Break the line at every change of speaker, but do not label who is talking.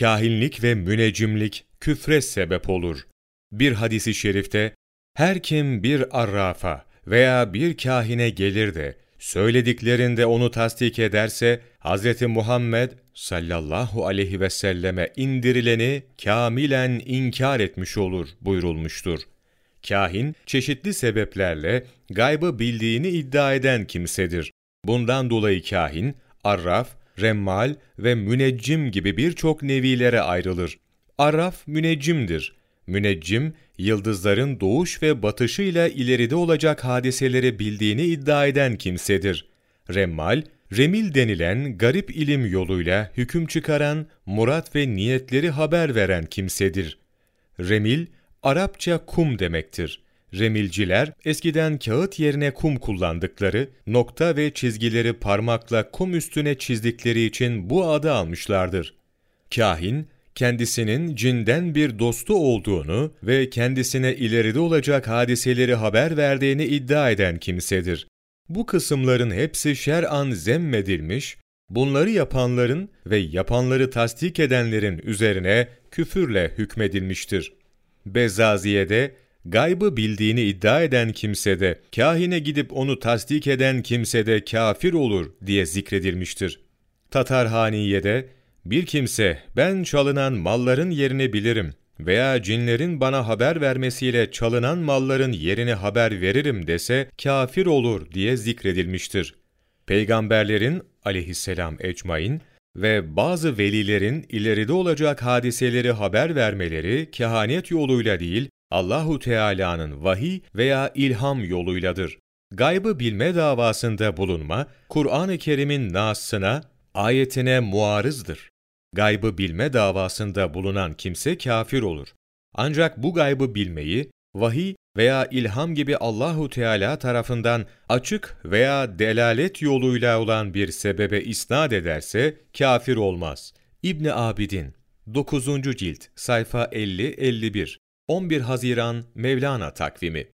kahinlik ve müneccimlik küfre sebep olur. Bir hadisi şerifte, her kim bir arrafa veya bir kahine gelir de, söylediklerinde onu tasdik ederse, Hz. Muhammed sallallahu aleyhi ve selleme indirileni kamilen inkar etmiş olur buyurulmuştur. Kahin, çeşitli sebeplerle gaybı bildiğini iddia eden kimsedir. Bundan dolayı kahin, arraf, remmal ve müneccim gibi birçok nevilere ayrılır. Arraf müneccimdir. Müneccim, yıldızların doğuş ve batışıyla ileride olacak hadiseleri bildiğini iddia eden kimsedir. Remmal, remil denilen garip ilim yoluyla hüküm çıkaran, murat ve niyetleri haber veren kimsedir. Remil, Arapça kum demektir. Remilciler eskiden kağıt yerine kum kullandıkları, nokta ve çizgileri parmakla kum üstüne çizdikleri için bu adı almışlardır. Kahin, kendisinin cinden bir dostu olduğunu ve kendisine ileride olacak hadiseleri haber verdiğini iddia eden kimsedir. Bu kısımların hepsi şer'an zemmedilmiş, bunları yapanların ve yapanları tasdik edenlerin üzerine küfürle hükmedilmiştir. Bezaziye'de gaybı bildiğini iddia eden kimse de, kahine gidip onu tasdik eden kimse de kafir olur diye zikredilmiştir. Tatarhaniye'de, bir kimse ben çalınan malların yerini bilirim veya cinlerin bana haber vermesiyle çalınan malların yerini haber veririm dese kafir olur diye zikredilmiştir. Peygamberlerin aleyhisselam ecmain ve bazı velilerin ileride olacak hadiseleri haber vermeleri kehanet yoluyla değil, Allahu Teala'nın vahiy veya ilham yoluyladır. Gaybı bilme davasında bulunma, Kur'an-ı Kerim'in nasına, ayetine muarızdır. Gaybı bilme davasında bulunan kimse kafir olur. Ancak bu gaybı bilmeyi, vahiy veya ilham gibi Allahu Teala tarafından açık veya delalet yoluyla olan bir sebebe isnat ederse kafir olmaz. İbn Abidin 9. cilt sayfa 50-51 11 Haziran Mevlana takvimi